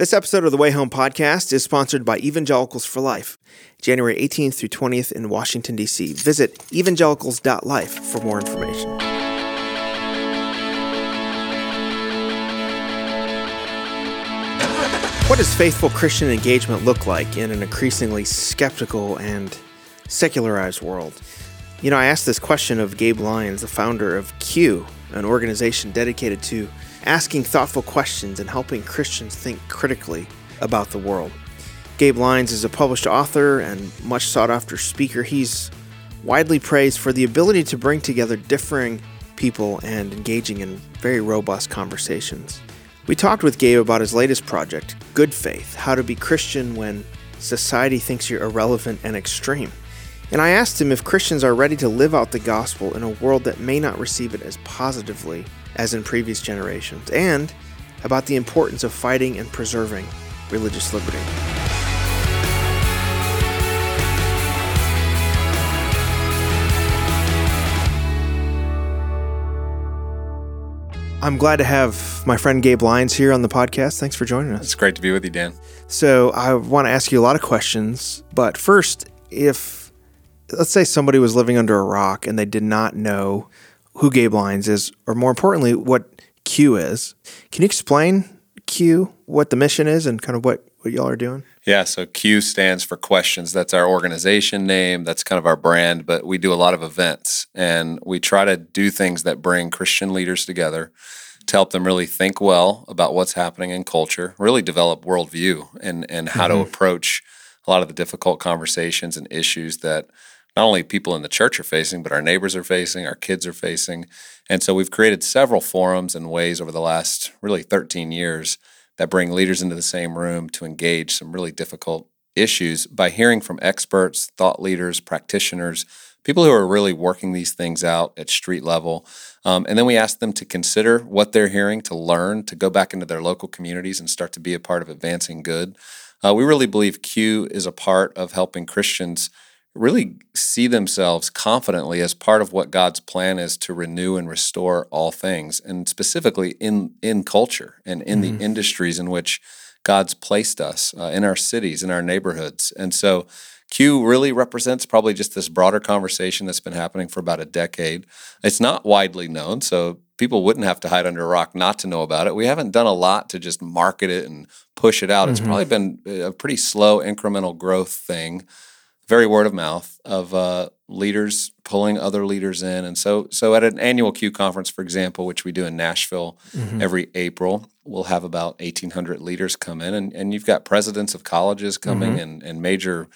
This episode of the Way Home podcast is sponsored by Evangelicals for Life, January 18th through 20th in Washington, D.C. Visit evangelicals.life for more information. What does faithful Christian engagement look like in an increasingly skeptical and secularized world? You know, I asked this question of Gabe Lyons, the founder of Q, an organization dedicated to asking thoughtful questions and helping Christians think critically about the world. Gabe Lyons is a published author and much sought after speaker. He's widely praised for the ability to bring together differing people and engaging in very robust conversations. We talked with Gabe about his latest project, Good Faith How to Be Christian When Society Thinks You're Irrelevant and Extreme. And I asked him if Christians are ready to live out the gospel in a world that may not receive it as positively as in previous generations, and about the importance of fighting and preserving religious liberty. I'm glad to have my friend Gabe Lyons here on the podcast. Thanks for joining us. It's great to be with you, Dan. So, I want to ask you a lot of questions, but first, if let's say somebody was living under a rock and they did not know who Gabe Lyons is, or more importantly, what Q is, can you explain Q, what the mission is, and kind of what, what y'all are doing? Yeah, so Q stands for questions. That's our organization name. That's kind of our brand, but we do a lot of events and we try to do things that bring Christian leaders together to help them really think well about what's happening in culture, really develop worldview and, and how mm-hmm. to approach a lot of the difficult conversations and issues that not only people in the church are facing, but our neighbors are facing, our kids are facing. And so we've created several forums and ways over the last really 13 years that bring leaders into the same room to engage some really difficult issues by hearing from experts, thought leaders, practitioners, people who are really working these things out at street level. Um, and then we ask them to consider what they're hearing, to learn, to go back into their local communities and start to be a part of advancing good. Uh, we really believe Q is a part of helping Christians really see themselves confidently as part of what God's plan is to renew and restore all things, and specifically in in culture and in mm-hmm. the industries in which God's placed us uh, in our cities, in our neighborhoods, and so. Q really represents probably just this broader conversation that's been happening for about a decade. It's not widely known, so people wouldn't have to hide under a rock not to know about it. We haven't done a lot to just market it and push it out. Mm-hmm. It's probably been a pretty slow incremental growth thing very word of mouth of uh, leaders pulling other leaders in. And so, so at an annual Q conference, for example, which we do in Nashville mm-hmm. every April, we'll have about 1,800 leaders come in, and, and you've got presidents of colleges coming mm-hmm. and, and major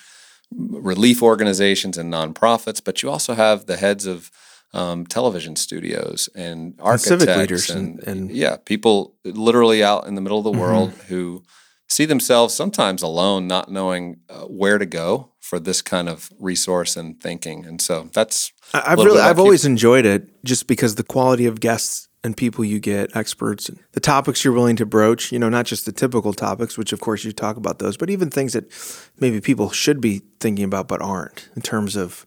relief organizations and nonprofits, but you also have the heads of um, television studios and architects and civic leaders and, and, and, yeah, people literally out in the middle of the mm-hmm. world who see themselves sometimes alone, not knowing uh, where to go for this kind of resource and thinking. And so that's I've really I've always enjoyed it just because the quality of guests and people you get, experts, the topics you're willing to broach, you know, not just the typical topics, which of course you talk about those, but even things that maybe people should be thinking about but aren't in terms of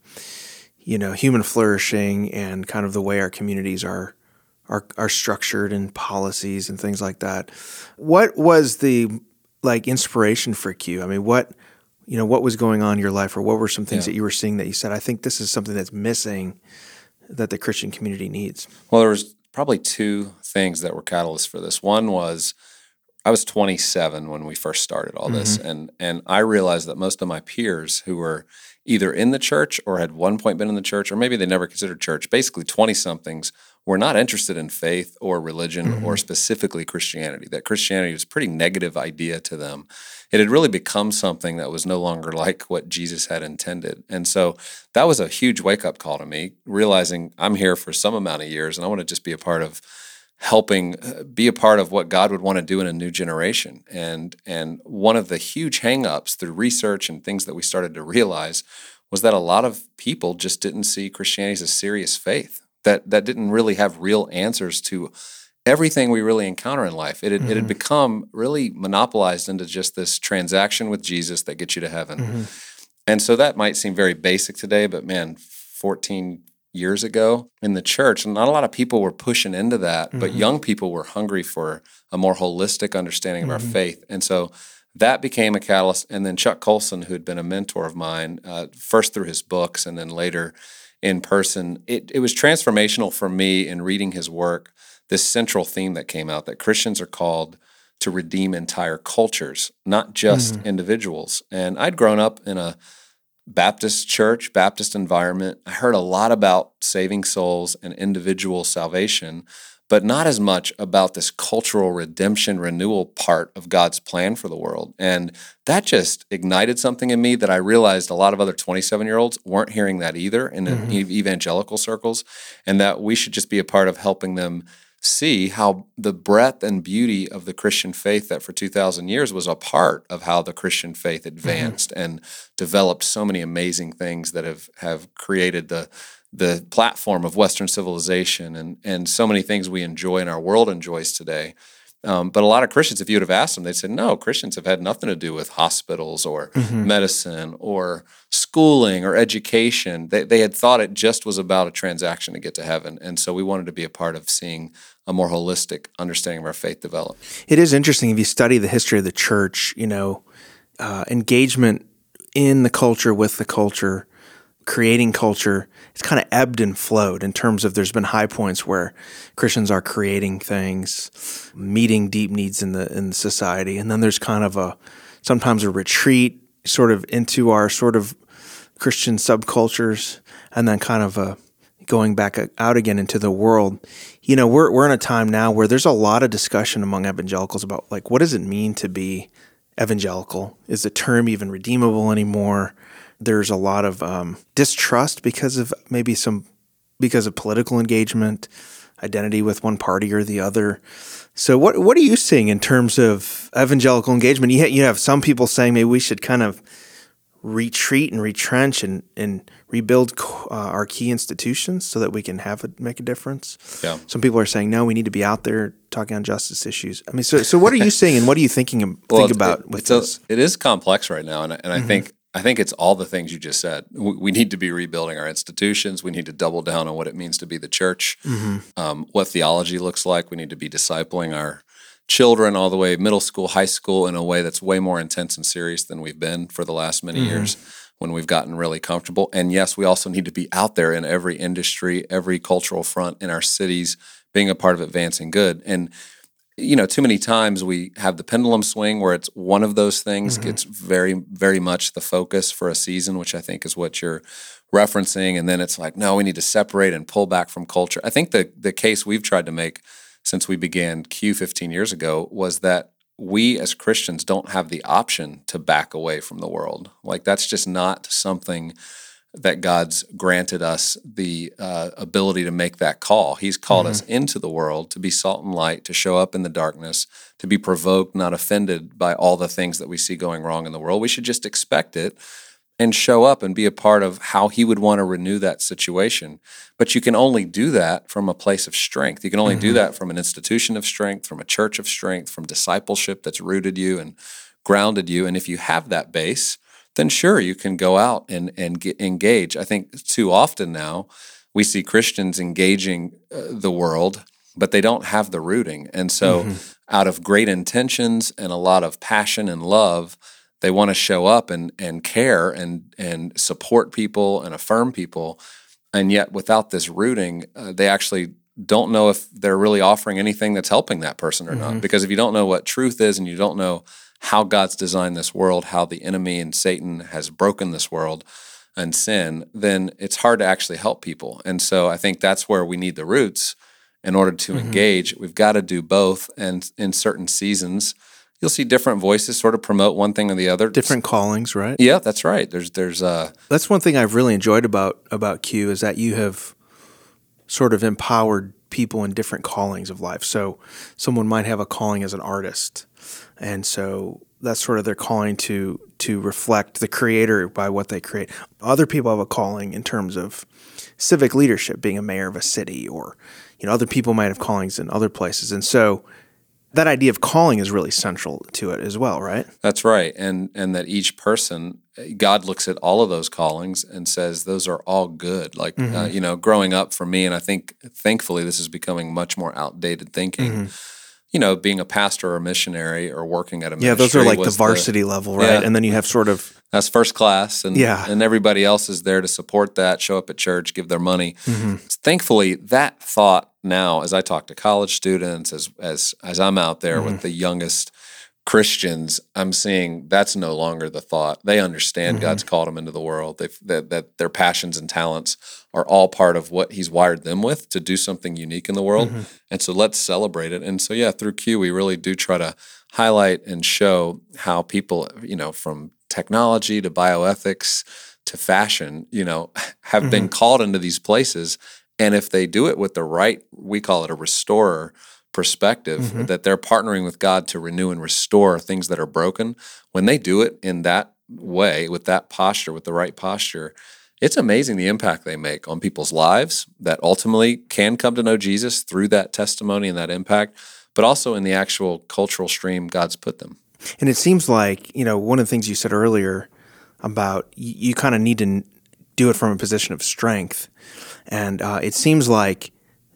you know, human flourishing and kind of the way our communities are are are structured and policies and things like that. What was the like inspiration for Q? I mean, what you know, what was going on in your life, or what were some things yeah. that you were seeing that you said, I think this is something that's missing that the Christian community needs? Well, there was probably two things that were catalysts for this. One was I was 27 when we first started all this, mm-hmm. and and I realized that most of my peers who were either in the church or had one point been in the church, or maybe they never considered church, basically 20 somethings were not interested in faith or religion mm-hmm. or specifically Christianity. That Christianity was a pretty negative idea to them. It had really become something that was no longer like what Jesus had intended. And so that was a huge wake up call to me, realizing I'm here for some amount of years and I want to just be a part of helping uh, be a part of what God would want to do in a new generation. And and one of the huge hangups through research and things that we started to realize was that a lot of people just didn't see Christianity as a serious faith that that didn't really have real answers to everything we really encounter in life. It had, mm-hmm. it had mm-hmm. become really monopolized into just this transaction with Jesus that gets you to heaven. Mm-hmm. And so that might seem very basic today, but man, 14 years ago in the church. Not a lot of people were pushing into that, mm-hmm. but young people were hungry for a more holistic understanding of mm-hmm. our faith. And so that became a catalyst. And then Chuck Colson, who had been a mentor of mine, uh, first through his books and then later in person, it, it was transformational for me in reading his work. This central theme that came out that Christians are called to redeem entire cultures, not just mm. individuals. And I'd grown up in a Baptist church, Baptist environment. I heard a lot about saving souls and individual salvation, but not as much about this cultural redemption renewal part of God's plan for the world. And that just ignited something in me that I realized a lot of other 27 year olds weren't hearing that either in mm-hmm. evangelical circles, and that we should just be a part of helping them see how the breadth and beauty of the Christian faith that for 2,000 years was a part of how the Christian faith mm-hmm. advanced mm-hmm. and developed so many amazing things that have, have created the, the platform of Western civilization and, and so many things we enjoy and our world enjoys today. Um, but a lot of Christians, if you would have asked them, they'd say, no, Christians have had nothing to do with hospitals or mm-hmm. medicine or schooling or education. They, they had thought it just was about a transaction to get to heaven. And so we wanted to be a part of seeing a more holistic understanding of our faith develop. It is interesting if you study the history of the church, you know, uh, engagement in the culture with the culture creating culture, it's kind of ebbed and flowed in terms of there's been high points where Christians are creating things, meeting deep needs in the in society, and then there's kind of a sometimes a retreat sort of into our sort of Christian subcultures, and then kind of a going back out again into the world. You know, we're we're in a time now where there's a lot of discussion among evangelicals about like what does it mean to be evangelical? Is the term even redeemable anymore? There's a lot of um, distrust because of maybe some because of political engagement, identity with one party or the other. So what what are you seeing in terms of evangelical engagement? You ha- you have some people saying maybe we should kind of retreat and retrench and and rebuild uh, our key institutions so that we can have it make a difference. Yeah. Some people are saying no, we need to be out there talking on justice issues. I mean, so so what are you saying and what are you thinking well, think about it, with this? A, it is complex right now, and and I mm-hmm. think I think it's all the things you just said. We need to be rebuilding our institutions. We need to double down on what it means to be the church, mm-hmm. um, what theology looks like. We need to be discipling our children all the way middle school, high school in a way that's way more intense and serious than we've been for the last many mm-hmm. years when we've gotten really comfortable. And yes, we also need to be out there in every industry, every cultural front in our cities, being a part of advancing good. And you know, too many times we have the pendulum swing where it's one of those things mm-hmm. gets very, very much the focus for a season, which I think is what you're referencing. And then it's like, no, we need to separate and pull back from culture. I think the the case we've tried to make since we began Q 15 years ago was that we as Christians don't have the option to back away from the world. Like that's just not something that God's granted us the uh, ability to make that call. He's called mm-hmm. us into the world to be salt and light, to show up in the darkness, to be provoked, not offended by all the things that we see going wrong in the world. We should just expect it and show up and be a part of how He would want to renew that situation. But you can only do that from a place of strength. You can only mm-hmm. do that from an institution of strength, from a church of strength, from discipleship that's rooted you and grounded you. And if you have that base, then sure you can go out and and get, engage. I think too often now we see Christians engaging uh, the world, but they don't have the rooting, and so mm-hmm. out of great intentions and a lot of passion and love, they want to show up and and care and and support people and affirm people, and yet without this rooting, uh, they actually don't know if they're really offering anything that's helping that person or mm-hmm. not. Because if you don't know what truth is and you don't know how God's designed this world, how the enemy and Satan has broken this world and sin, then it's hard to actually help people. And so I think that's where we need the roots in order to mm-hmm. engage. We've got to do both. And in certain seasons, you'll see different voices sort of promote one thing or the other. Different callings, right? Yeah, that's right. There's there's uh That's one thing I've really enjoyed about about Q is that you have sort of empowered people in different callings of life. So someone might have a calling as an artist and so that's sort of their calling to to reflect the creator by what they create. Other people have a calling in terms of civic leadership, being a mayor of a city, or you know, other people might have callings in other places. And so that idea of calling is really central to it as well, right? That's right, and and that each person, God looks at all of those callings and says those are all good. Like Mm-hmm. uh, you know, growing up for me, and I think thankfully this is becoming much more outdated thinking. Mm-hmm. You know, being a pastor or a missionary or working at a Yeah, those are like the varsity level, right? Yeah. And then you have sort of That's first class, and Yeah. and everybody else is there to support that, show up at church, give their money. Mm-hmm. Thankfully, that thought now, as I talk to college students, as as as I'm out there Mm-hmm. with the youngest Christians, I'm seeing that's no longer the thought. They understand Mm-hmm. God's called them into the world. They've, that that their passions and talents are all part of what He's wired them with to do something unique in the world. Mm-hmm. And so let's celebrate it. And so yeah, through Q, we really do try to highlight and show how people, you know, from technology to bioethics to fashion, you know, have been mm-hmm. called into these places. And if they do it with the right, we call it a restorer perspective, mm-hmm. that they're partnering with God to renew and restore things that are broken. When they do it in that way, with that posture, with the right posture, it's amazing the impact they make on people's lives that ultimately can come to know Jesus through that testimony and that impact, but also in the actual cultural stream God's put them. And it seems like, you know, one of the things you said earlier about you, you kind of need to do it from a position of strength. And uh, it seems like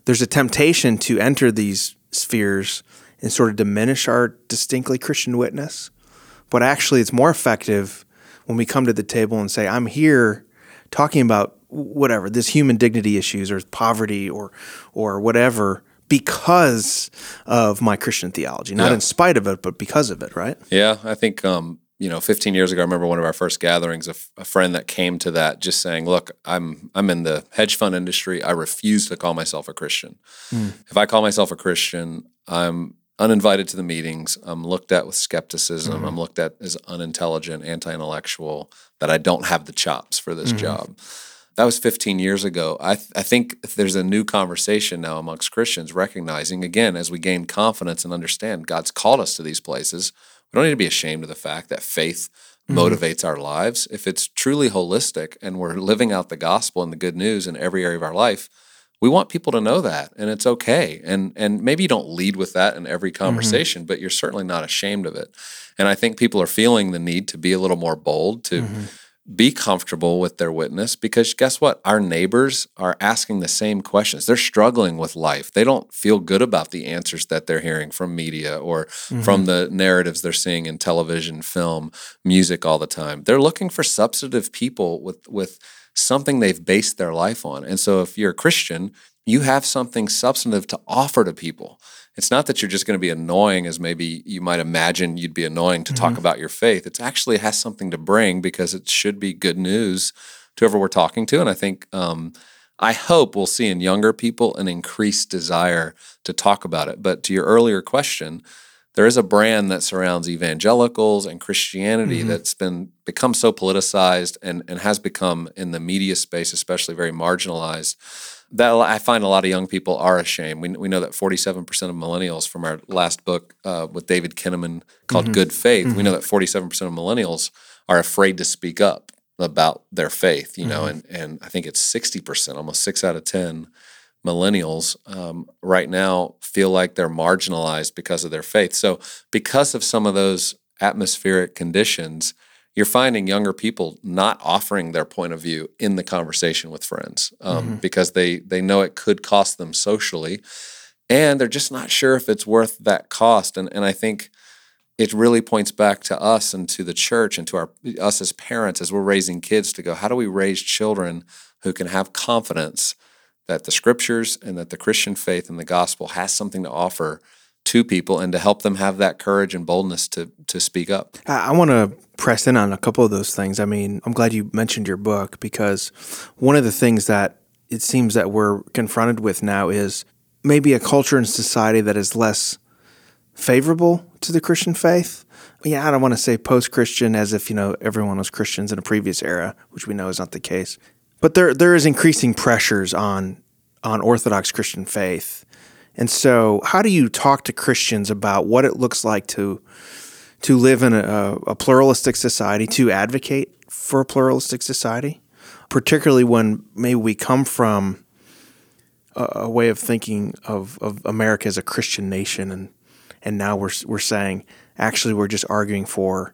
there's a temptation to enter these spheres and sort of diminish our distinctly Christian witness. But actually, it's more effective when we come to the table and say, I'm here talking about whatever, this human dignity issues or poverty or, or whatever because of my Christian theology, not Yeah. in spite of it, but because of it, right? Yeah, I think um, you know, 15 years ago, I remember one of our first gatherings. A, f- a friend that came to that just saying, "Look, I'm I'm in the hedge fund industry. I refuse to call myself a Christian. Hmm. If I call myself a Christian, I'm uninvited to the meetings. I'm looked at with skepticism. Mm-hmm. I'm looked at as unintelligent, anti-intellectual. That I don't have the chops for this mm-hmm. job." That was 15 years ago. I, th- I think there's a new conversation now amongst Christians recognizing, again, as we gain confidence and understand God's called us to these places, we don't need to be ashamed of the fact that faith mm-hmm. motivates our lives. If it's truly holistic and we're living out the gospel and the good news in every area of our life, we want people to know that and it's okay. And and maybe you don't lead with that in every mm-hmm. conversation, but you're certainly not ashamed of it. And I think people are feeling the need to be a little more bold to mm-hmm. Be comfortable with their witness because guess what? Our neighbors are asking the same questions. They're struggling with life. They don't feel good about the answers that they're hearing from media or from mm-hmm. the narratives they're seeing in television, film, music all the time. They're looking for substantive people with with something they've based their life on. And so if you're a Christian, you have something substantive to offer to people. It's not that you're just going to be annoying as maybe you might imagine you'd be annoying to talk about your faith. It actually has something to bring because it should be good news to whoever we're talking to. And I think um, I hope we'll see in younger people an increased desire to talk about it. But to your earlier question, there is a brand that surrounds evangelicals and Christianity that's been become so politicized and, and has become in the media space, especially very marginalized. That I find a lot of young people are ashamed. We, we know that 47% of millennials from our last book uh, with David Kinnaman called Good Faith, we know that 47% of millennials are afraid to speak up about their faith, you know, and, and I think it's 60%, almost six out of 10 millennials um, right now feel like they're marginalized because of their faith. So, because of some of those atmospheric conditions, you're finding younger people not offering their point of view in the conversation with friends um, because they they know it could cost them socially, and they're just not sure if it's worth that cost. And and I think it really points back to us and to the church and to our us as parents as we're raising kids to go how do we raise children who can have confidence that the scriptures and that the Christian faith and the gospel has something to offer to people and to help them have that courage and boldness to to speak up. I, want to press in on a couple of those things. I mean, I'm glad you mentioned your book because one of the things that it seems that we're confronted with now is maybe a culture and society that is less favorable to the Christian faith. Yeah, I don't want to say post-Christian as if you know everyone was Christians in a previous era, which we know is not the case. But there there is increasing pressures on on Orthodox Christian faith. And so, how do you talk to Christians about what it looks like to to live in a, a pluralistic society, to advocate for a pluralistic society, particularly when maybe we come from a, a way of thinking of, of America as a Christian nation and and now we're we're saying actually we're just arguing for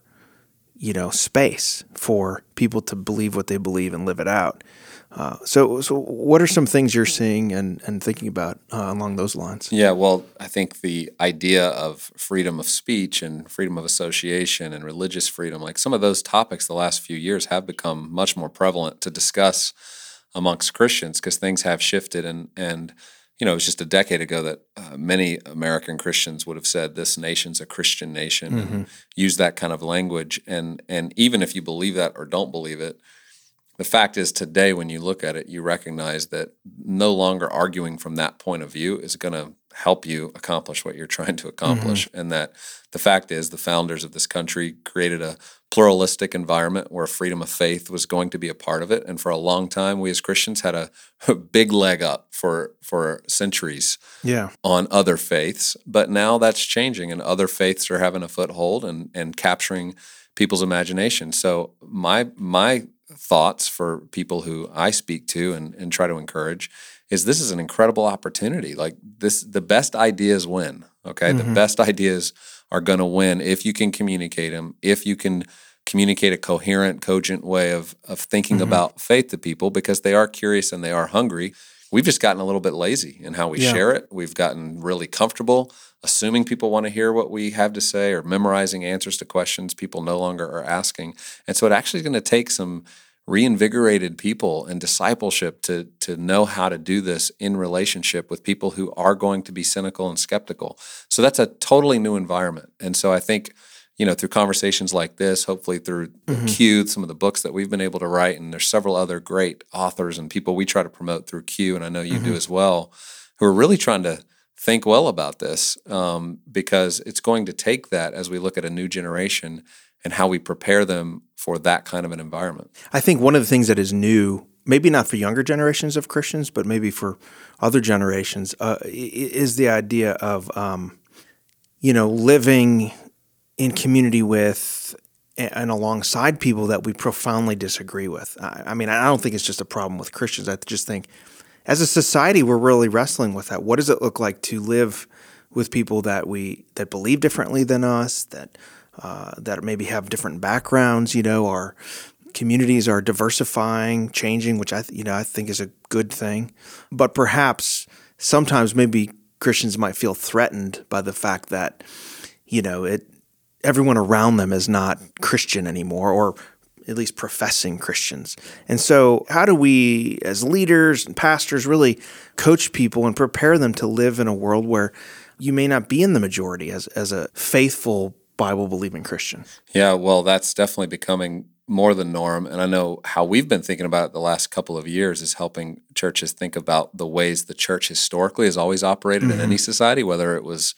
you know space for people to believe what they believe and live it out. Uh, so, so what are some things you're seeing and, and thinking about uh, along those lines? Yeah, well, I think the idea of freedom of speech and freedom of association and religious freedom, like some of those topics the last few years have become much more prevalent to discuss amongst Christians because things have shifted and and you know, it was just a decade ago that uh, many American Christians would have said this nation's a Christian nation mm-hmm. and use that kind of language. And and even if you believe that or don't believe it, the fact is today when you look at it, you recognize that no longer arguing from that point of view is going to help you accomplish what you're trying to accomplish. Mm-hmm. And that the fact is the founders of this country created a pluralistic environment where freedom of faith was going to be a part of it. And for a long time, we as Christians had a, a big leg up for for centuries yeah. on other faiths. But now that's changing and other faiths are having a foothold and, and capturing people's imagination. So my my thoughts for people who I speak to and, and try to encourage is this is an incredible opportunity. Like this, the best ideas win. Okay, mm-hmm. the best ideas are going to win if you can communicate them. If you can communicate a coherent, cogent way of of thinking mm-hmm. about faith to people because they are curious and they are hungry. We've just gotten a little bit lazy in how we yeah. share it. We've gotten really comfortable assuming people want to hear what we have to say or memorizing answers to questions people no longer are asking. And so it actually is going to take some reinvigorated people and discipleship to to know how to do this in relationship with people who are going to be cynical and skeptical. So that's a totally new environment. And so I think you know through conversations like this hopefully through mm-hmm. q some of the books that we've been able to write and there's several other great authors and people we try to promote through q and i know you mm-hmm. do as well who are really trying to think well about this um, because it's going to take that as we look at a new generation and how we prepare them for that kind of an environment. I think one of the things that is new, maybe not for younger generations of Christians, but maybe for other generations, uh, is the idea of, um, you know, living in community with and alongside people that we profoundly disagree with. I mean, I don't think it's just a problem with Christians. I just think as a society, we're really wrestling with that. What does it look like to live with people that we that believe differently than us, that uh, that maybe have different backgrounds. You know, our communities are diversifying, changing, which I th- you know I think is a good thing. But perhaps sometimes maybe Christians might feel threatened by the fact that you know it everyone around them is not Christian anymore, or at least professing Christians. And so, how do we, as leaders and pastors, really coach people and prepare them to live in a world where you may not be in the majority as, as a faithful Bible believing Christian. Yeah, well, that's definitely becoming more the norm. And I know how we've been thinking about it the last couple of years is helping churches think about the ways the church historically has always operated mm-hmm. in any society, whether it was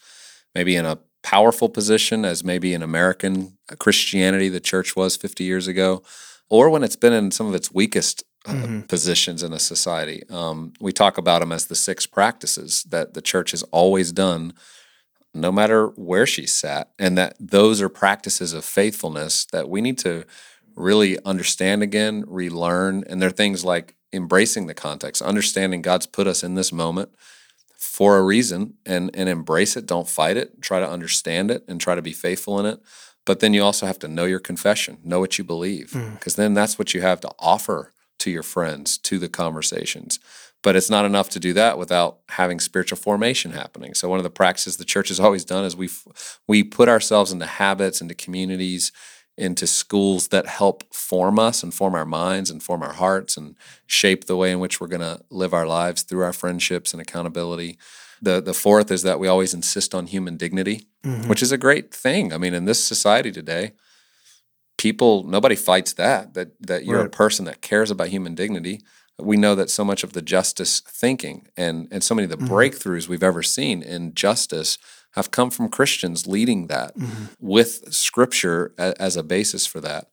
maybe in a powerful position as maybe in American Christianity the church was 50 years ago, or when it's been in some of its weakest uh, mm-hmm. positions in a society. Um, we talk about them as the six practices that the church has always done no matter where she sat, and that those are practices of faithfulness that we need to really understand again, relearn. And they're things like embracing the context, understanding God's put us in this moment for a reason and and embrace it. Don't fight it. Try to understand it and try to be faithful in it. But then you also have to know your confession, know what you believe, because mm. then that's what you have to offer to your friends, to the conversations. But it's not enough to do that without having spiritual formation happening. So one of the practices the church has always done is we we put ourselves into habits, into communities, into schools that help form us and form our minds and form our hearts and shape the way in which we're going to live our lives through our friendships and accountability. The the fourth is that we always insist on human dignity, mm-hmm. which is a great thing. I mean, in this society today, people nobody fights that that that you're right. a person that cares about human dignity we know that so much of the justice thinking and, and so many of the mm-hmm. breakthroughs we've ever seen in justice have come from Christians leading that mm-hmm. with scripture a, as a basis for that.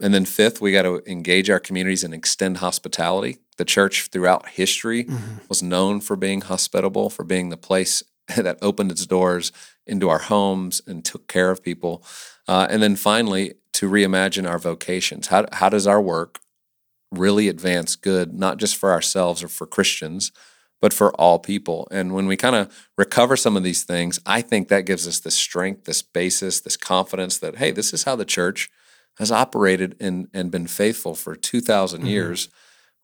And then, fifth, we got to engage our communities and extend hospitality. The church throughout history mm-hmm. was known for being hospitable, for being the place that opened its doors into our homes and took care of people. Uh, and then finally, to reimagine our vocations. How, how does our work really advance good, not just for ourselves or for Christians, but for all people. And when we kind of recover some of these things, I think that gives us this strength, this basis, this confidence that, hey, this is how the church has operated and, and been faithful for 2,000 mm-hmm. years.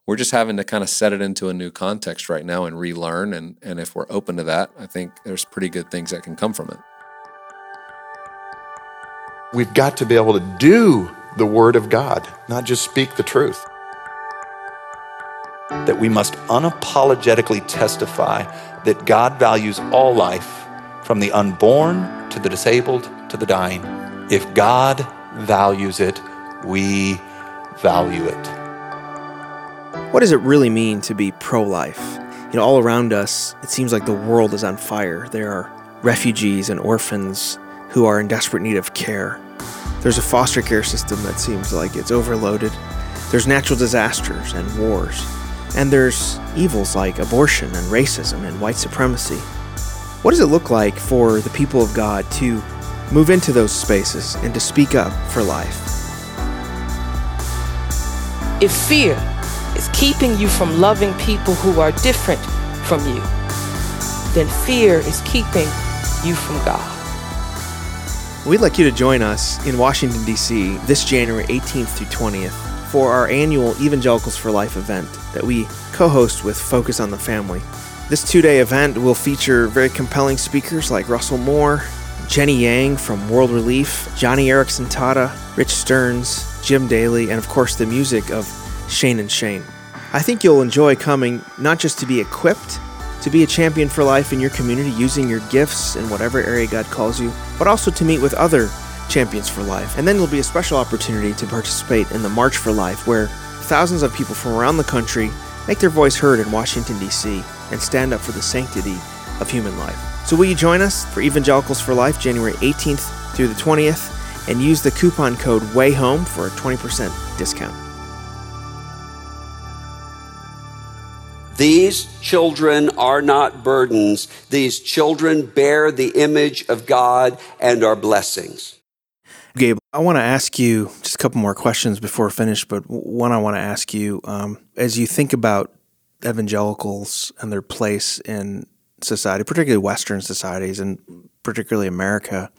We're just having to kind of set it into a new context right now and relearn. And, and if we're open to that, I think there's pretty good things that can come from it. We've got to be able to do the Word of God, not just speak the truth that we must unapologetically testify that God values all life, from the unborn to the disabled to the dying. If God values it, we value it. What does it really mean to be pro life? You know, all around us, it seems like the world is on fire. There are refugees and orphans who are in desperate need of care. There's a foster care system that seems like it's overloaded. There's natural disasters and wars. And there's evils like abortion and racism and white supremacy. What does it look like for the people of God to move into those spaces and to speak up for life? If fear is keeping you from loving people who are different from you, then fear is keeping you from God. We'd like you to join us in Washington, D.C. this January 18th through 20th for our annual Evangelicals for Life event that we co host with Focus on the Family. This two day event will feature very compelling speakers like Russell Moore, Jenny Yang from World Relief, Joni Eareckson Tada, Rich Stearns, Jim Daly, and of course the music of Shane and Shane. I think you'll enjoy coming not just to be equipped to be a champion for life in your community using your gifts in whatever area God calls you, but also to meet with other Champions for Life. And then there'll be a special opportunity to participate in the March for Life, where thousands of people from around the country make their voice heard in Washington, D.C., and stand up for the sanctity of human life. So, will you join us for Evangelicals for Life January 18th through the 20th and use the coupon code WAYHOME for a 20% discount? These children are not burdens. These children bear the image of God and are blessings. Gabe, I want to ask you just a couple more questions before we finish, but one I want to ask you um, as you think about evangelicals and their place in society, particularly Western societies and particularly America,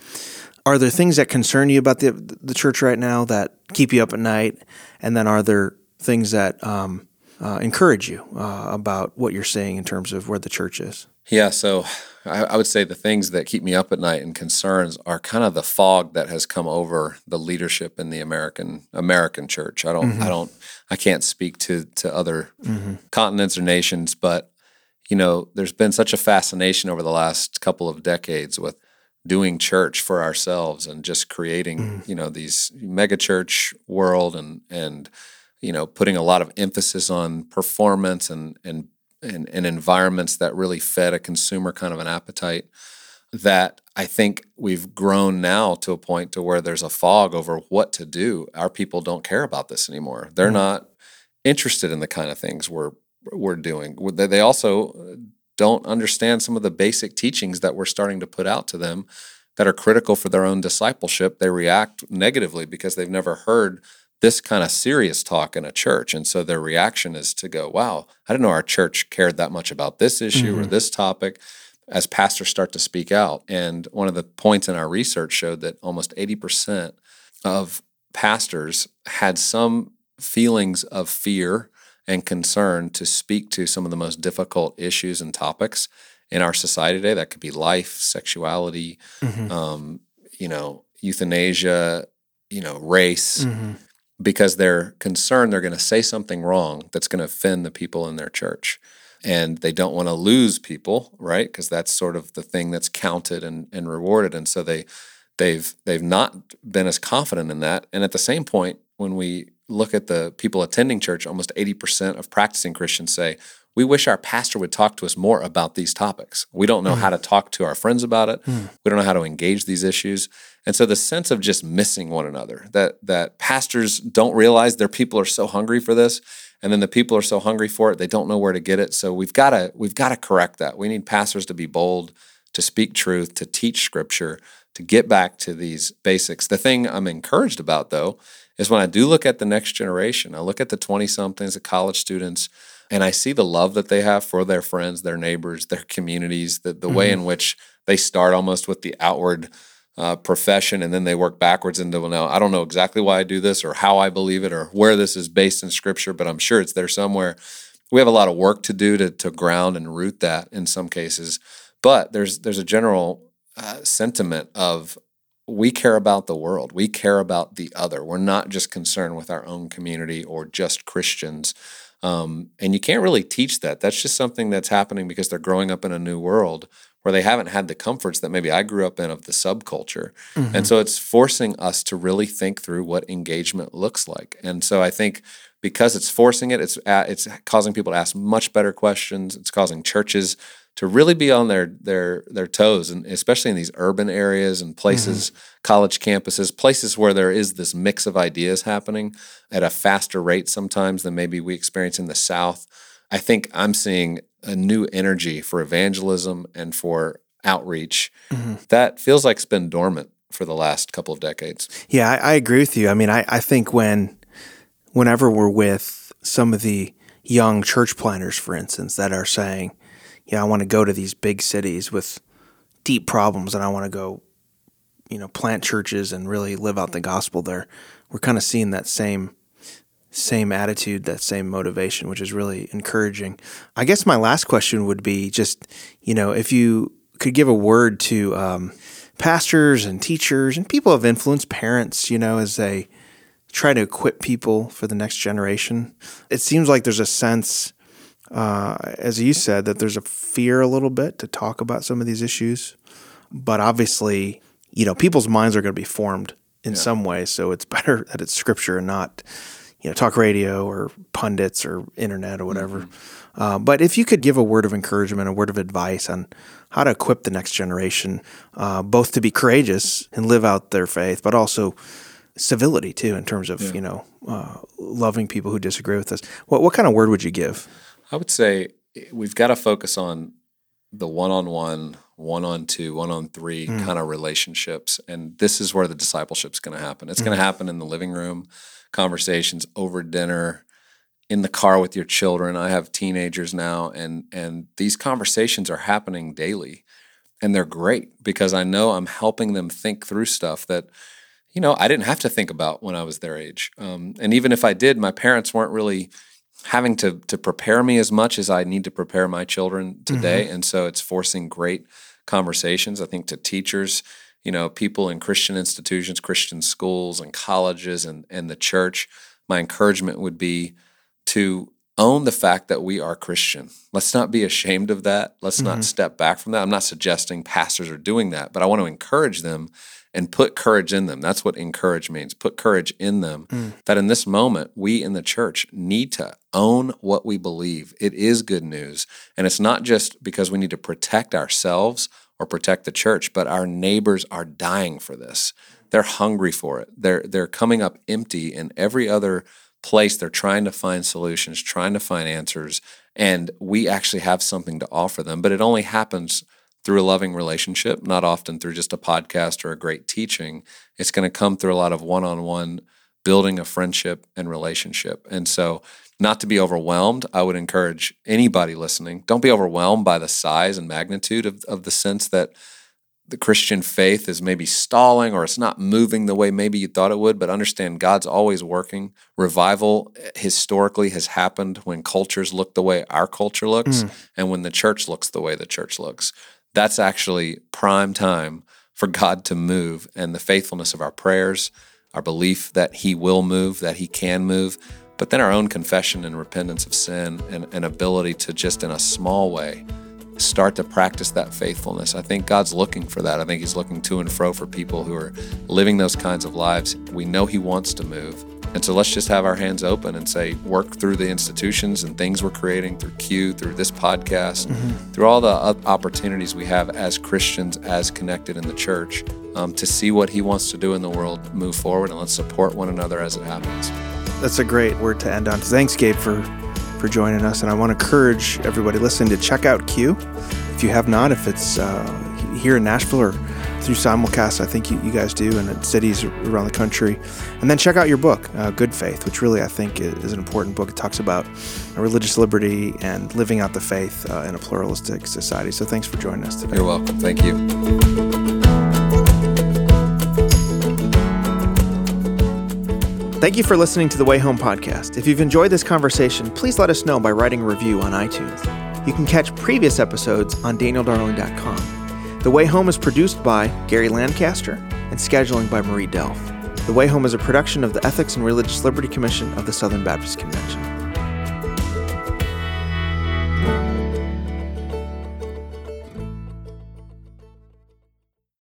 are there things that concern you about the the church right now that keep you up at night? And then are there things that um, uh, encourage you uh, about what you're seeing in terms of where the church is? Yeah, so I, I, would say the things that keep me up at night and concerns are kind of the fog that has come over the leadership in the American American church. I don't, mm-hmm. I don't, I can't speak to to other mm-hmm. continents or nations, but you know, there's been such a fascination over the last couple of decades with doing church for ourselves and just creating, mm-hmm. you know, these mega church world and and you know, putting a lot of emphasis on performance and and and, and environments that really fed a consumer kind of an appetite that I think we've grown now to a point to where there's a fog over what to do. Our people don't care about this anymore. They're mm-hmm. not interested in the kind of things we're we're doing. They also don't understand some of the basic teachings that we're starting to put out to them that are critical for their own discipleship. They react negatively because they've never heard this kind of serious talk in a church. And so their reaction is to go, wow, I didn't know our church cared that much about this issue mm-hmm. or this topic as pastors start to speak out. And one of the points in our research showed that almost 80% of pastors had some feelings of fear and concern to speak to some of the most difficult issues and topics in our society today. That could be life, sexuality, mm-hmm. um, you know, euthanasia, you know, race. Mm-hmm because they're concerned they're going to say something wrong that's going to offend the people in their church. And they don't want to lose people, right? Because that's sort of the thing that's counted and, and rewarded. And so they they've they've not been as confident in that. And at the same point, when we look at the people attending church, almost 80% of practicing Christians say, we wish our pastor would talk to us more about these topics. We don't know mm. how to talk to our friends about it. Mm. We don't know how to engage these issues. And so the sense of just missing one another, that that pastors don't realize their people are so hungry for this, and then the people are so hungry for it, they don't know where to get it. So we've got to we've got to correct that. We need pastors to be bold, to speak truth, to teach scripture, to get back to these basics. The thing I'm encouraged about though is when I do look at the next generation, I look at the 20 somethings, the college students, and I see the love that they have for their friends, their neighbors, their communities, the, the mm-hmm. way in which they start almost with the outward uh, profession and then they work backwards into, well, now I don't know exactly why I do this or how I believe it or where this is based in scripture, but I'm sure it's there somewhere. We have a lot of work to do to, to ground and root that in some cases. But there's, there's a general uh, sentiment of we care about the world. We care about the other. We're not just concerned with our own community or just Christians. Um, and you can't really teach that. That's just something that's happening because they're growing up in a new world where they haven't had the comforts that maybe I grew up in of the subculture. Mm-hmm. And so it's forcing us to really think through what engagement looks like. And so I think because it's forcing it, it's it's causing people to ask much better questions. It's causing churches to really be on their their their toes, and especially in these urban areas and places, mm-hmm. college campuses, places where there is this mix of ideas happening at a faster rate sometimes than maybe we experience in the South. I think I'm seeing a new energy for evangelism and for outreach mm-hmm. that feels like it's been dormant for the last couple of decades. Yeah, I, I agree with you. I mean, I, I think when whenever we're with some of the young church planners, for instance, that are saying, yeah, I want to go to these big cities with deep problems and I want to go, you know, plant churches and really live out the gospel there. We're kind of seeing that same same attitude, that same motivation, which is really encouraging. I guess my last question would be just, you know, if you could give a word to um, pastors and teachers and people of influence, parents, you know, as they try to equip people for the next generation. It seems like there's a sense uh, as you said, that there's a fear a little bit to talk about some of these issues. But obviously, you know, people's minds are going to be formed in yeah. some way. So it's better that it's scripture and not, you know, talk radio or pundits or internet or whatever. Mm-hmm. Uh, but if you could give a word of encouragement, a word of advice on how to equip the next generation, uh, both to be courageous and live out their faith, but also civility too, in terms of, yeah. you know, uh, loving people who disagree with us. What, what kind of word would you give? I would say eh, we've got to focus on the one on one, one on two, one on three mm. kind of relationships. And this is where the discipleship is going to happen. It's mm. going to happen in the living room, conversations over dinner, in the car with your children. I have teenagers now, and and these conversations are happening daily, and they're great because I know I'm helping them think through stuff that. You know, I didn't have to think about when I was their age. Um, and even if I did, my parents weren't really having to to prepare me as much as I need to prepare my children today, mm-hmm. and so it's forcing great conversations. I think to teachers, you know, people in Christian institutions, Christian schools, and colleges, and and the church. My encouragement would be to own the fact that we are Christian. Let's not be ashamed of that. Let's mm-hmm. not step back from that. I'm not suggesting pastors are doing that, but I want to encourage them and put courage in them. That's what encourage means. Put courage in them. Mm. That in this moment, we in the church need to own what we believe. It is good news. And it's not just because we need to protect ourselves or protect the church, but our neighbors are dying for this. They're hungry for it. They're they're coming up empty in every other place. They're trying to find solutions, trying to find answers, and we actually have something to offer them. But it only happens through a loving relationship, not often through just a podcast or a great teaching. It's going to come through a lot of one on one building a friendship and relationship. And so, not to be overwhelmed, I would encourage anybody listening don't be overwhelmed by the size and magnitude of, of the sense that the Christian faith is maybe stalling or it's not moving the way maybe you thought it would, but understand God's always working. Revival eh, historically has happened when cultures look the way our culture looks mm. and when the church looks the way the church looks that's actually prime time for God to move and the faithfulness of our prayers, our belief that He will move, that He can move, but then our own confession and repentance of sin and, and ability to just in a small way start to practice that faithfulness. I think God's looking for that. I think He's looking to and fro for people who are living those kinds of lives. We know He wants to move. And so let's just have our hands open and say, work through the institutions and things we're creating through Q, through this podcast, mm-hmm. through all the opportunities we have as Christians, as connected in the church, um, to see what He wants to do in the world move forward. And let's support one another as it happens. That's a great word to end on. Thanks, Gabe, for, for joining us. And I want to encourage everybody listening to check out Q if you have not, if it's uh, here in Nashville or through simulcast, I think you, you guys do, and in cities around the country. And then check out your book, uh, Good Faith, which really I think is an important book. It talks about religious liberty and living out the faith uh, in a pluralistic society. So thanks for joining us today. You're welcome. Thank you. Thank you for listening to the Way Home podcast. If you've enjoyed this conversation, please let us know by writing a review on iTunes. You can catch previous episodes on danieldarling.com. The Way Home is produced by Gary Lancaster and scheduling by Marie Delph. The Way Home is a production of the Ethics and Religious Liberty Commission of the Southern Baptist Convention.